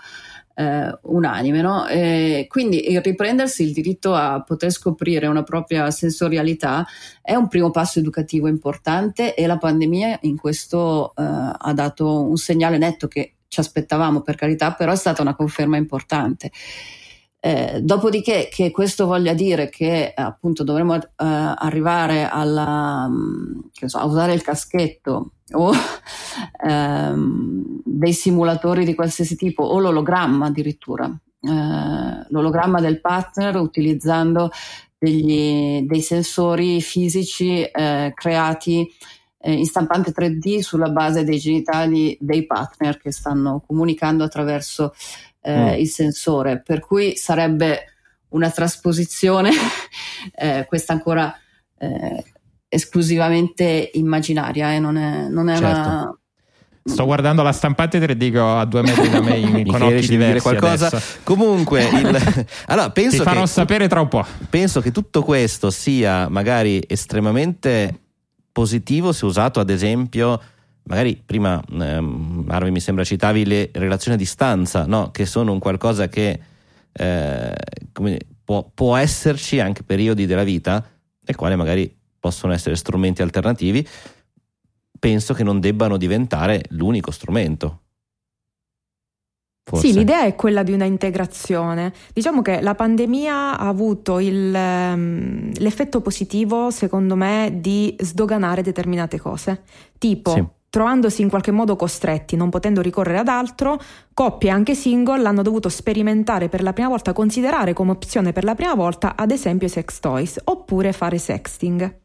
eh, unanime, no? E quindi il riprendersi il diritto a poter scoprire una propria sensorialità è un primo passo educativo importante e la pandemia in questo eh, ha dato un segnale netto che ci aspettavamo per carità, però è stata una conferma importante. Eh, dopodiché che questo voglia dire che appunto dovremmo eh, arrivare alla, mm, so, a usare il caschetto o ehm, dei simulatori di qualsiasi tipo o l'ologramma addirittura, eh, l'ologramma del partner utilizzando degli, dei sensori fisici eh, creati eh, in stampante 3D sulla base dei genitali dei partner che stanno comunicando attraverso eh, mm. il sensore, per cui sarebbe una trasposizione, eh, questa ancora eh, esclusivamente immaginaria, eh, non è, non è certo. una... Sto guardando la stampante e te dico a due metri da me in, con occhi diversi dire qualcosa. Adesso. Comunque, il... allora, penso Ti farò che, sapere tra un po'. Penso che tutto questo sia magari estremamente positivo se usato ad esempio magari prima ehm, Marvi mi sembra citavi le relazioni a distanza, no? che sono un qualcosa che eh, può, può, esserci anche periodi della vita nel quale magari possono essere strumenti alternativi, penso che non debbano diventare l'unico strumento. Forse. Sì, l'idea è quella di una integrazione. Diciamo che la pandemia ha avuto il, um, l'effetto positivo, secondo me, di sdoganare determinate cose. Tipo, sì trovandosi in qualche modo costretti, non potendo ricorrere ad altro, coppie anche single hanno dovuto sperimentare per la prima volta, considerare come opzione per la prima volta, ad esempio, i sex toys oppure fare sexting.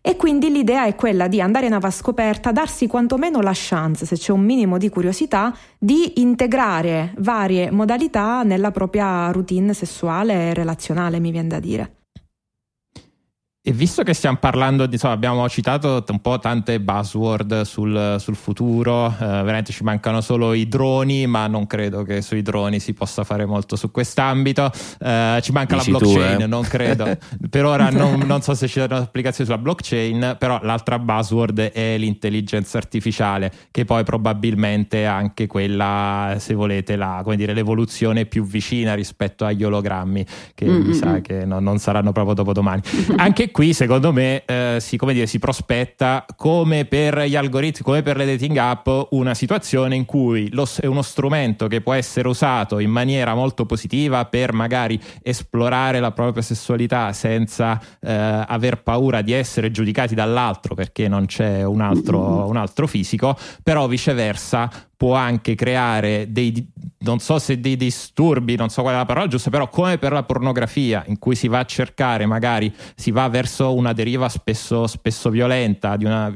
E quindi l'idea è quella di andare in avascoperta, darsi quantomeno la chance, se c'è un minimo di curiosità, di integrare varie modalità nella propria routine sessuale e relazionale, mi viene da dire. E visto che stiamo parlando di, insomma, abbiamo citato un po' tante buzzword sul, sul futuro, eh, veramente ci mancano solo i droni, ma non credo che sui droni si possa fare molto su quest'ambito. Eh, ci manca Dici la blockchain, tu, eh? non credo. per ora non, non, so se ci saranno applicazioni sulla blockchain, però l'altra buzzword è l'intelligenza artificiale, che poi probabilmente è anche quella, se volete, la, dire, l'evoluzione più vicina rispetto agli ologrammi, che mm-hmm. mi sa che no, non saranno proprio dopo domani. Anche qui secondo me eh, si, dire, si, prospetta come per gli algoritmi, come per le dating app, una situazione in cui lo, è uno strumento che può essere usato in maniera molto positiva per magari esplorare la propria sessualità senza eh, aver paura di essere giudicati dall'altro perché non c'è un altro, un altro fisico, però viceversa può anche creare dei, non so se dei disturbi, non so qual è la parola giusta, però come per la pornografia, in cui si va a cercare, magari si va verso una deriva spesso, spesso violenta una,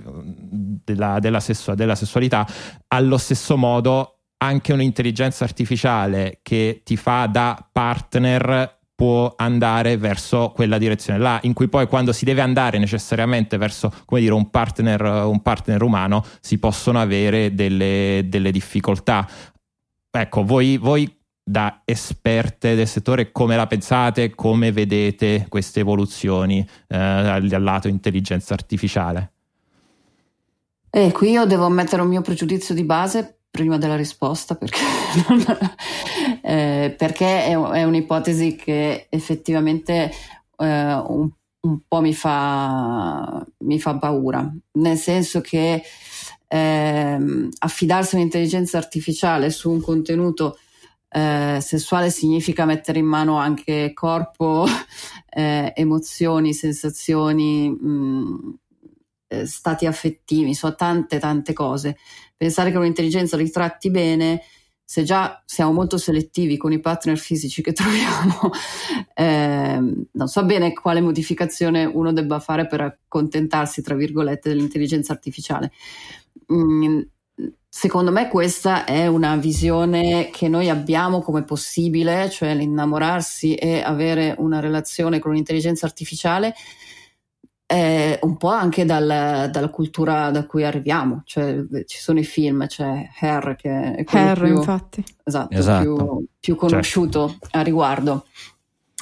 della, della, sessu- della sessualità, allo stesso modo anche un'intelligenza artificiale che ti fa da partner può andare verso quella direzione là, in cui poi quando si deve andare necessariamente verso, come dire, un partner, un partner umano, si possono avere delle, delle difficoltà. Ecco, voi, voi da esperte del settore come la pensate, come vedete queste evoluzioni eh, al, lato intelligenza artificiale? Eh, qui io devo mettere un mio pregiudizio di base prima della risposta perché, non, eh, perché è, è, un'ipotesi che effettivamente eh, un, un, po' mi fa, mi fa, paura, nel senso che eh, affidarsi un'intelligenza artificiale su un contenuto eh, sessuale significa mettere in mano anche corpo, eh, emozioni, sensazioni, mh, mm, eh, stati affettivi, so tante tante cose pensare che un'intelligenza li tratti bene, se già siamo molto selettivi con i partner fisici che troviamo, eh, non so bene quale modificazione uno debba fare per accontentarsi, tra virgolette, dell'intelligenza artificiale. Mm, secondo me questa è una visione che noi abbiamo come possibile, cioè l'innamorarsi e avere una relazione con un'intelligenza artificiale eh, un po' anche dal, dalla cultura da cui arriviamo, cioè ci sono i film, c'è Hair che è quello Hair, più, infatti. Esatto, esatto. Più, più, conosciuto certo. a riguardo.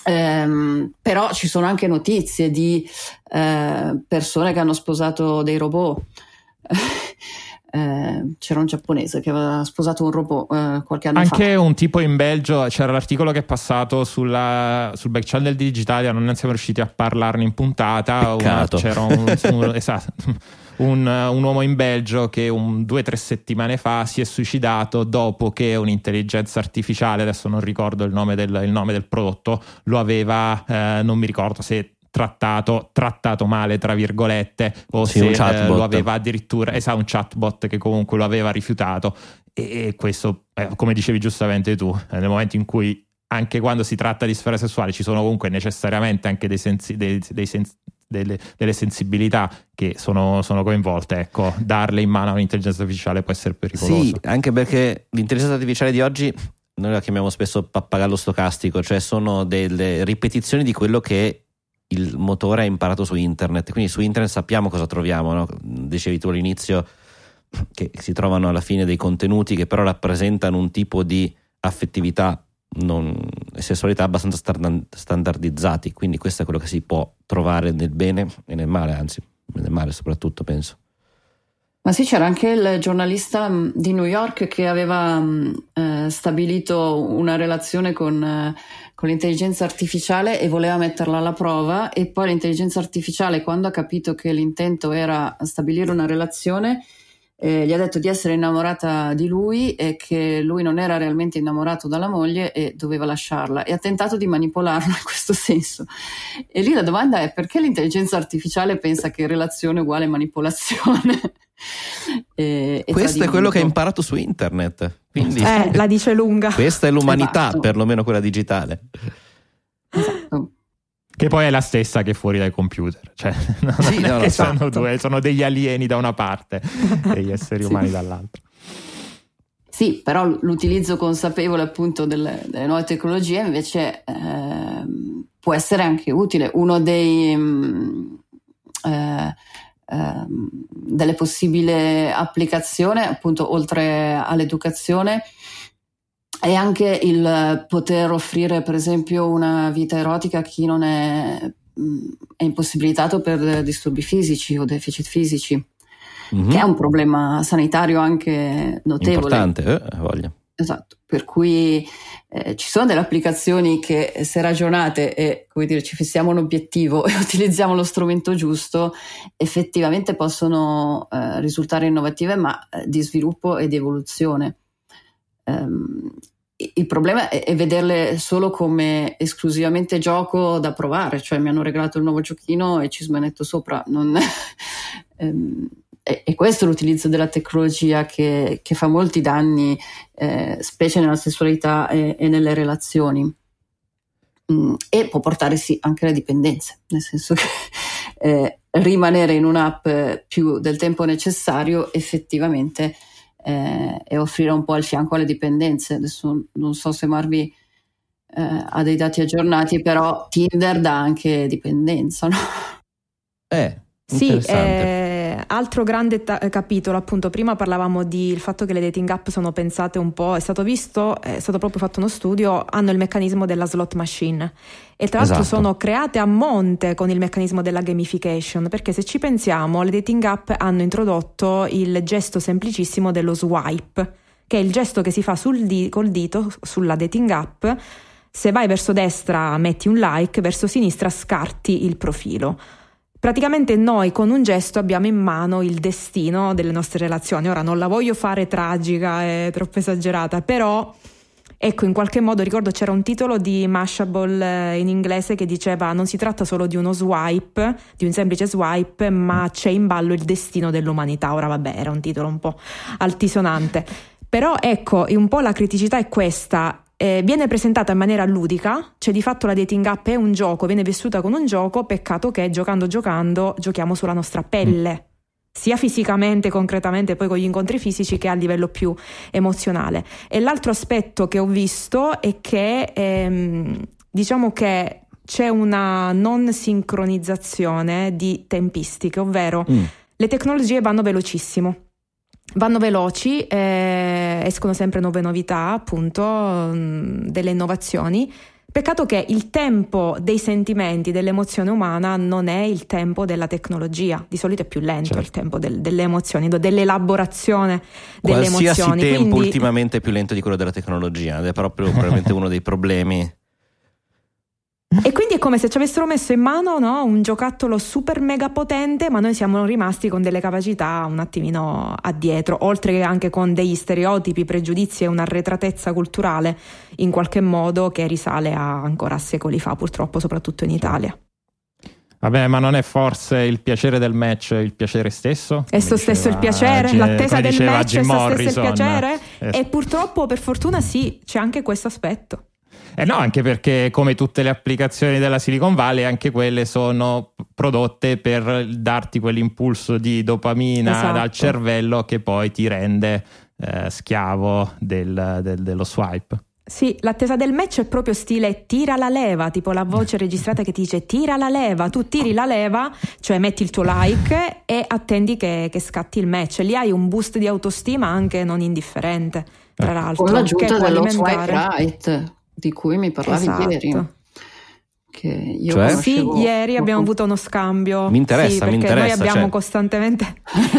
Um, però ci sono anche notizie di uh, persone che hanno sposato dei robot. Eh, c'era un giapponese che aveva sposato un robot eh, qualche anno Anche fa. Anche un tipo in Belgio, c'era l'articolo che è passato sulla, sul back channel di Digitalia, non siamo riusciti a parlarne in puntata. Una, c'era un, un, esatto, un, un, uomo in Belgio che due o tre settimane fa si è suicidato dopo che un'intelligenza artificiale, adesso non ricordo il nome del, il nome del prodotto, lo aveva, eh, non mi ricordo se trattato, trattato male, tra virgolette, o sì, se eh, lo aveva addirittura, esatto, un chatbot che comunque lo aveva rifiutato. E, questo, eh, come dicevi giustamente tu, eh, nel momento in cui anche quando si tratta di sfera sessuale ci sono comunque necessariamente anche dei sensi, dei, dei sensi delle, delle, sensibilità che sono, sono, coinvolte, ecco, darle in mano a un'intelligenza artificiale può essere pericoloso. Sì, anche perché l'intelligenza artificiale di oggi noi la chiamiamo spesso pappagallo stocastico, cioè sono delle ripetizioni di quello che il motore è imparato su internet, quindi su internet sappiamo cosa troviamo, no? dicevi tu all'inizio che si trovano alla fine dei contenuti che però rappresentano un tipo di affettività e sessualità abbastanza standardizzati, quindi questo è quello che si può trovare nel bene e nel male, anzi nel male soprattutto penso. Ma sì, c'era anche il giornalista mm, di New York che aveva mm, eh, stabilito una relazione con, eh, con, l'intelligenza artificiale e voleva metterla alla prova e poi l'intelligenza artificiale quando ha capito che l'intento era stabilire una relazione eh, gli ha detto di essere innamorata di lui e che lui non era realmente innamorato dalla moglie e doveva lasciarla e ha tentato di manipolarla in questo senso. E lì la domanda è perché l'intelligenza artificiale pensa che relazione uguale manipolazione? e, e Questo è quello che ha imparato su internet. Quindi, eh, la dice lunga. Questa è l'umanità, esatto. perlomeno quella digitale. Esatto. Che poi è la stessa che fuori dai computer, cioè non sì, no, no, sono esatto. due, sono degli alieni da una parte e gli esseri sì. umani dall'altra. Sì, però l'utilizzo consapevole appunto delle, delle nuove tecnologie invece eh, può essere anche utile. Uno dei mm, eh, eh, delle possibili applicazioni, appunto, oltre all'educazione, e anche il poter offrire per esempio una vita erotica a chi non è, mm, è impossibilitato per disturbi fisici o deficit fisici, mm-hmm. che è un problema sanitario anche notevole. Importante, eh, voglio. Esatto, per cui eh, ci sono delle applicazioni che se ragionate e come dire, ci fissiamo un obiettivo e utilizziamo lo strumento giusto, effettivamente possono eh, risultare innovative, ma eh, di sviluppo e di evoluzione. Um, il problema è, è, vederle solo come esclusivamente gioco da provare, cioè mi hanno regalato il nuovo giochino e ci smanetto sopra. Non, um, questo è l'utilizzo della tecnologia che, che fa molti danni, eh, specie nella sessualità e, e nelle relazioni. Mm, e può portare sì anche alle dipendenze, nel senso che eh, rimanere in un'app più del tempo necessario effettivamente eh, e offrire un po' al fianco alle dipendenze. Adesso non so se Marvi eh, ha dei dati aggiornati, però Tinder dà anche dipendenza, no? Eh, sì, eh, altro grande ta- capitolo, appunto, prima parlavamo del fatto che le dating app sono pensate un po', è stato visto, è stato proprio fatto uno studio, hanno il meccanismo della slot machine e tra l'altro esatto. sono create a monte con il meccanismo della gamification, perché se ci pensiamo, le dating app hanno introdotto il gesto semplicissimo dello swipe, che è il gesto che si fa sul di- col dito sulla dating app se vai verso destra metti un like, verso sinistra scarti il profilo. Praticamente noi con un gesto abbiamo in mano il destino delle nostre relazioni. Ora non la voglio fare tragica e troppo esagerata, però ecco, in qualche modo ricordo c'era un titolo di Mashable eh, in inglese che diceva non si tratta solo di uno swipe, di un semplice swipe, ma c'è in ballo il destino dell'umanità. Ora vabbè, era un titolo un po' altisonante. Però ecco, un po' la criticità è questa eh, viene presentata in maniera ludica, cioè di fatto la dating app è un gioco, viene vissuta come un gioco, peccato che giocando giocando giochiamo sulla nostra pelle. Mm. sia fisicamente, concretamente, poi con gli incontri fisici che a livello più emozionale. E l'altro aspetto che ho visto è che ehm, diciamo che c'è una non sincronizzazione di tempistiche, ovvero mm. le tecnologie vanno velocissimo vanno veloci, eh, escono sempre nuove novità, appunto, mh, mm, delle innovazioni. Peccato che il tempo dei sentimenti, dell'emozione umana non è il tempo della tecnologia, di solito è più lento certo. il tempo del, delle emozioni, dell'elaborazione delle Qualsiasi emozioni. tempo Quindi... ultimamente è più lento di quello della tecnologia ed è proprio probabilmente uno dei problemi e quindi è come se ci avessero messo in mano no, un giocattolo super mega potente, ma noi siamo rimasti con delle capacità un attimino addietro, oltre che anche con degli stereotipi, pregiudizi e un'arretratezza culturale in qualche modo che risale a ancora a secoli fa, purtroppo, soprattutto in Italia. Vabbè, ma non è forse il piacere del match il piacere stesso? È sto stesso il piacere, l'attesa del match è sto stesso il piacere? Eh. E purtroppo, per fortuna, sì, c'è anche questo aspetto. Eh no, anche perché come tutte le applicazioni della Silicon Valley, anche quelle sono prodotte per darti quell'impulso di dopamina esatto. dal cervello che poi ti rende eh, schiavo del, del, dello swipe. Sì, l'attesa del match è proprio stile tira la leva, tipo la voce registrata che ti dice tira la leva, tu tiri la leva, cioè metti il tuo like e attendi che, che scatti il match. Lì hai un boost di autostima anche non indifferente, tra l'altro. Con l'aggiunta dello swipe right di cui mi parlavi esatto. ieri. Che io cioè? Sì, ieri abbiamo avuto uno scambio. Mi interessa, sì, perché mi interessa, noi abbiamo cioè... costantemente.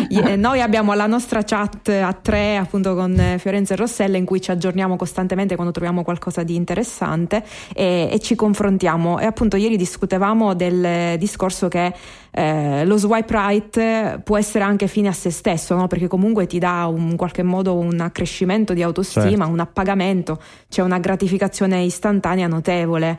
noi abbiamo la nostra chat a tre, appunto, con Fiorenza e Rossella, in cui ci aggiorniamo costantemente quando troviamo qualcosa di interessante e, e ci confrontiamo. E appunto, ieri discutevamo del discorso che eh, lo swipe right può essere anche fine a se stesso, no? perché comunque ti dà un, in qualche modo un accrescimento di autostima, certo. un appagamento, c'è cioè una gratificazione istantanea notevole.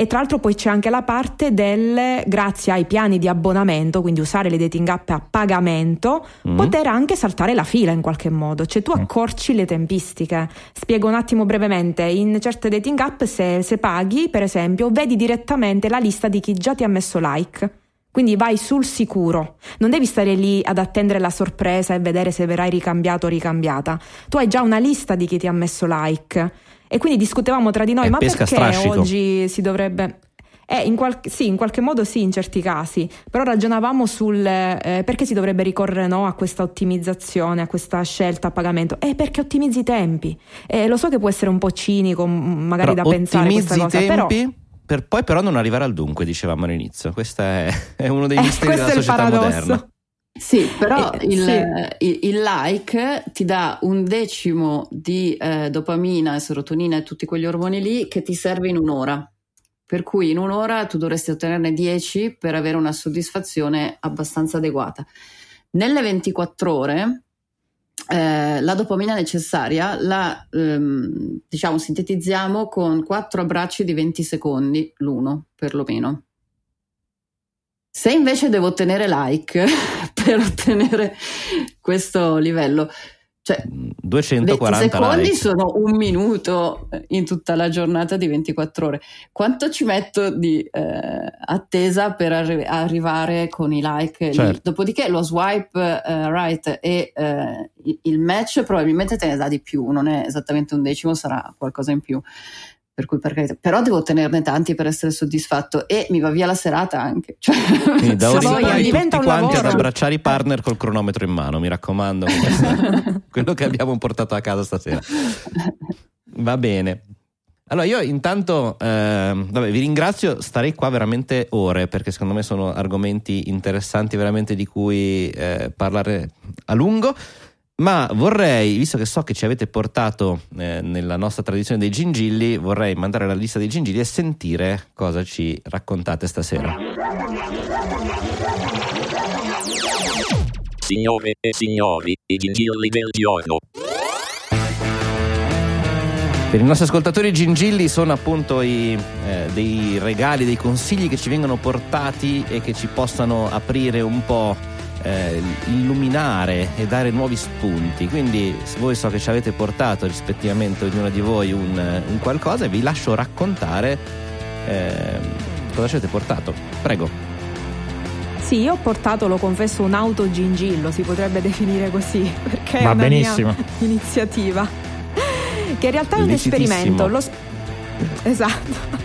E tra l'altro poi c'è anche la parte del, grazie ai piani di abbonamento, quindi usare le dating app a pagamento, mm. poter anche saltare la fila in qualche modo, cioè tu mm. accorci le tempistiche. Spiego un attimo brevemente, in certe dating app se, se paghi, per esempio, vedi direttamente la lista di chi già ti ha messo like. Quindi vai sul sicuro, non devi stare lì ad attendere la sorpresa e vedere se verrai ricambiato o ricambiata. Tu hai già una lista di chi ti ha messo like e quindi discutevamo tra di noi, È ma perché strascico. oggi si dovrebbe... Eh, in qual- sì, in qualche modo sì, in certi casi, però ragionavamo sul eh, perché si dovrebbe ricorrere no, a questa ottimizzazione, a questa scelta a pagamento. Eh, perché ottimizzi i tempi. Eh, lo so che può essere un po' cinico, magari però da pensare questa cosa, tempi, però... Per poi però non arrivare al dunque, dicevamo all'inizio. Questo è, è uno dei eh, misteri della società moderna. Sì, però Eh, il, sì. il- like ti dà un decimo di eh, dopamina e serotonina e tutti quegli ormoni lì che ti serve in un'ora. Per cui in un'ora tu dovresti ottenerne 10 per avere una soddisfazione abbastanza adeguata. Nelle 24 ore eh, la dopamina necessaria la ehm, diciamo sintetizziamo con 4 abbracci di 20 secondi l'uno perlomeno. Se invece devo ottenere like per ottenere questo livello, cioè 20 240 secondi like. sono un minuto in tutta la giornata di 24 ore. Quanto ci metto di eh, attesa per arri- arrivare con i like? Certo. Dopodiché lo swipe eh, right e eh, il match probabilmente te ne dà di più, non è esattamente un decimo, sarà qualcosa in più. Per cui per carità. Però devo ottenerne tanti per essere soddisfatto e mi va via la serata anche. Cioè, Quindi da ora in poi diventa tutti quanti ad abbracciare i partner col cronometro in mano, mi raccomando. quello che abbiamo portato a casa stasera. Va bene. Allora io intanto ehm, vabbè, vi ringrazio, starei qua veramente ore perché secondo me sono argomenti interessanti veramente di cui eh, parlare a lungo. Ma vorrei, visto che so che ci avete portato eh, nella nostra tradizione dei gingilli, vorrei mandare la lista dei gingilli e sentire cosa ci raccontate stasera. Signore e signori, i gingilli del giorno. Per i nostri ascoltatori i gingilli sono appunto i, eh, dei regali, dei consigli che ci vengono portati e che ci possano aprire un po', eh, illuminare e dare nuovi spunti. Quindi voi so che ci avete portato rispettivamente ognuno di voi un, un qualcosa e vi lascio raccontare eh, cosa ci avete portato. Prego. Sì, io ho portato, lo confesso, un autogingillo, si potrebbe definire così, perché è Va una benissimo. mia iniziativa. Che in realtà è un esperimento. Sp- esatto.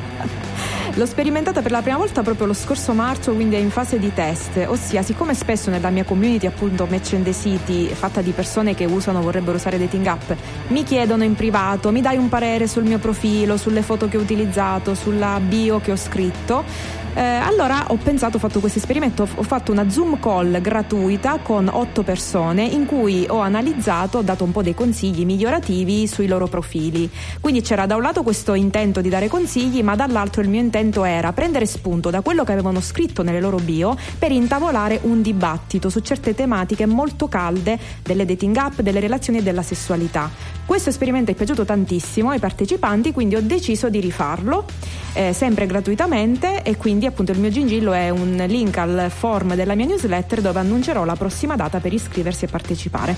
L'ho sperimentata per la prima volta proprio lo scorso marzo, quindi è in fase di test. Ossia, siccome spesso nella mia community, appunto Match and the City, fatta di persone che usano, vorrebbero usare dating app, mi chiedono in privato, mi dai un parere sul mio profilo, sulle foto che ho utilizzato, sulla bio che ho scritto. Eh, allora ho pensato, ho fatto questo esperimento, ho fatto una Zoom call gratuita con otto persone in cui ho analizzato, ho dato un po' dei consigli migliorativi sui loro profili. Quindi c'era da un lato questo intento di dare consigli, ma dall'altro il mio intento era prendere spunto da quello che avevano scritto nelle loro bio per intavolare un dibattito su certe tematiche molto calde delle dating app, delle relazioni e della sessualità. Questo esperimento è piaciuto tantissimo ai partecipanti, quindi ho deciso di rifarlo eh, sempre gratuitamente e quindi appunto il mio gingillo è un link al form della mia newsletter dove annuncerò la prossima data per iscriversi e partecipare.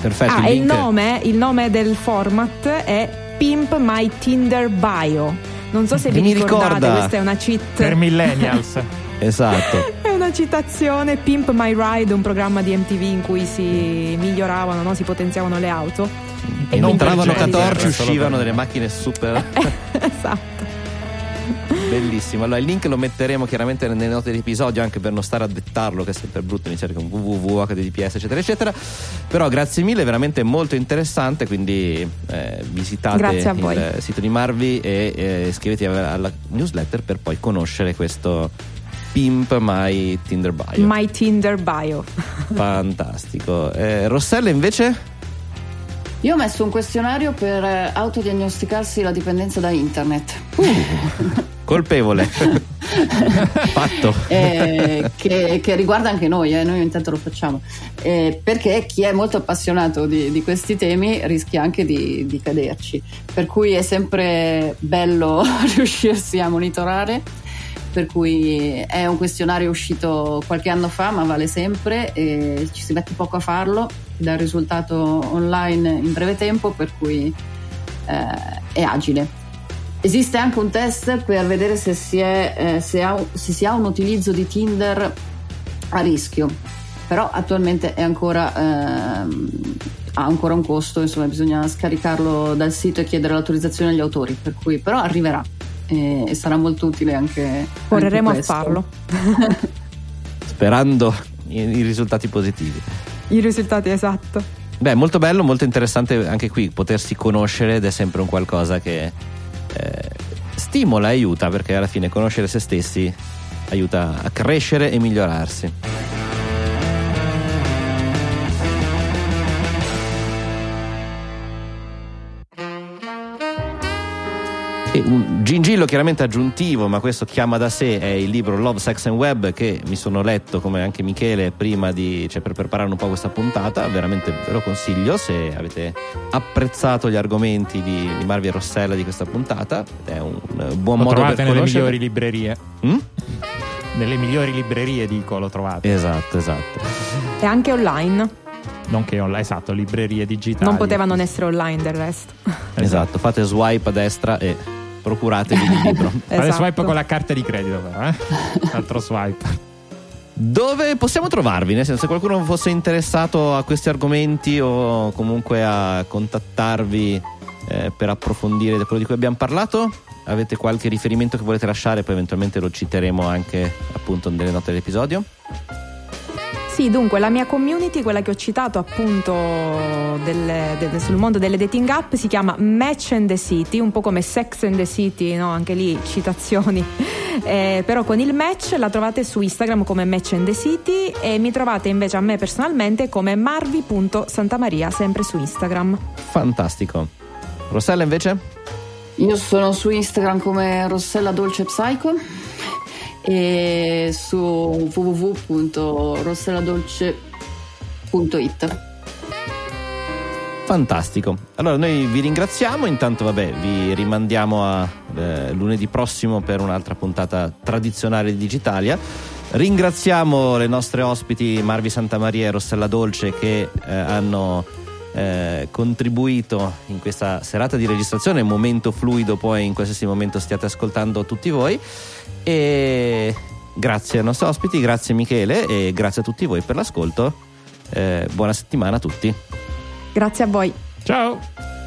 Perfetto. ah, e il link- nome, il nome del format è Pimp My Tinder Bio. Non so se vi mi ricordate, ricorda- questa è una cheat. Per millennials. Esatto. Una citazione Pimp My Ride, un programma di MTV in cui si miglioravano, no? si potenziavano le auto. E non entravano per Jennifer, catorci, solo uscivano per- delle macchine super esatto. bellissimo. Allora il link lo metteremo chiaramente nelle note dell'episodio anche per non stare a dettarlo, che è sempre brutto iniziare con www, HTTPS, eccetera, eccetera. Però grazie mille, veramente molto interessante. Quindi eh, visitate voi. il sito di Marvi e eh, iscrivetevi alla newsletter per poi conoscere questo Pimp My Tinder Bio. My Tinder Bio. Fantastico. Eh, Rossella invece? Io ho messo un questionario per eh, autodiagnosticarsi la dipendenza da internet. Colpevole. Fatto. Eh, che, che riguarda anche noi, eh, noi intanto lo facciamo, Eh, perché chi è molto appassionato di, di questi temi rischia anche di, di caderci, per cui è sempre bello riuscirsi a monitorare, per cui è un questionario uscito qualche anno fa ma vale sempre e ci si mette poco a farlo, dà il risultato online in breve tempo, per cui eh, è agile. Esiste anche un test per vedere se si, è, eh, se, ha- se si ha un utilizzo di Tinder a rischio, però attualmente ancora, ehm, ha ancora un costo, insomma bisogna scaricarlo dal sito e chiedere l'autorizzazione agli autori, per cui però arriverà e, e sarà molto utile anche... Correremo a anche questo. farlo. Sperando i, i risultati positivi. I risultati esatto. Beh, molto bello, molto interessante anche qui potersi conoscere ed è sempre un qualcosa che eh, stimola e aiuta perché alla fine conoscere se stessi aiuta a crescere e migliorarsi. Un gingillo chiaramente aggiuntivo, ma questo chiama da sé, è il libro Love, Sex and Web che mi sono letto come anche Michele prima di, cioè per preparare un po' questa puntata, veramente ve lo consiglio se avete apprezzato gli argomenti di, di Marvi e Rossella di questa puntata, è un buon lo modo trovate per nelle conoscere. migliori librerie. Mm? Nelle migliori librerie dico lo trovate. Esatto, esatto. E anche online. Non che online, esatto, librerie digitali. Non poteva non essere online del resto. Esatto, fate swipe a destra e procuratevi il libro. Fate Esatto. swipe con la carta di credito, però, eh? Altro swipe. Dove possiamo trovarvi? Nel senso, se qualcuno fosse interessato a questi argomenti o comunque a contattarvi eh, per approfondire quello di cui abbiamo parlato, avete qualche riferimento che volete lasciare? Poi eventualmente lo citeremo anche appunto nelle note dell'episodio. Sì, dunque la mia community, quella che ho citato appunto delle- de- sul mondo delle dating app, si chiama Match and the City, un po' come Sex and the City, no? anche lì citazioni, Eh, però con il match la trovate su Instagram come Match and the City e mi trovate invece a me personalmente come marvi.santamaria, sempre su Instagram. Fantastico. Rossella invece? Io sono su Instagram come Rossella Dolce Psycho e su www.rosselladolce.it. Fantastico. Allora noi vi ringraziamo, intanto vabbè vi rimandiamo a eh, lunedì prossimo per un'altra puntata tradizionale di Digitalia. Ringraziamo le nostre ospiti Marvi Santamaria e Rossella Dolce che eh, hanno eh, contribuito in questa serata di registrazione, momento fluido poi in qualsiasi momento stiate ascoltando tutti voi e grazie ai nostri ospiti, grazie Michele e grazie a tutti voi per l'ascolto. Eh, buona settimana a tutti. Grazie a voi. Ciao!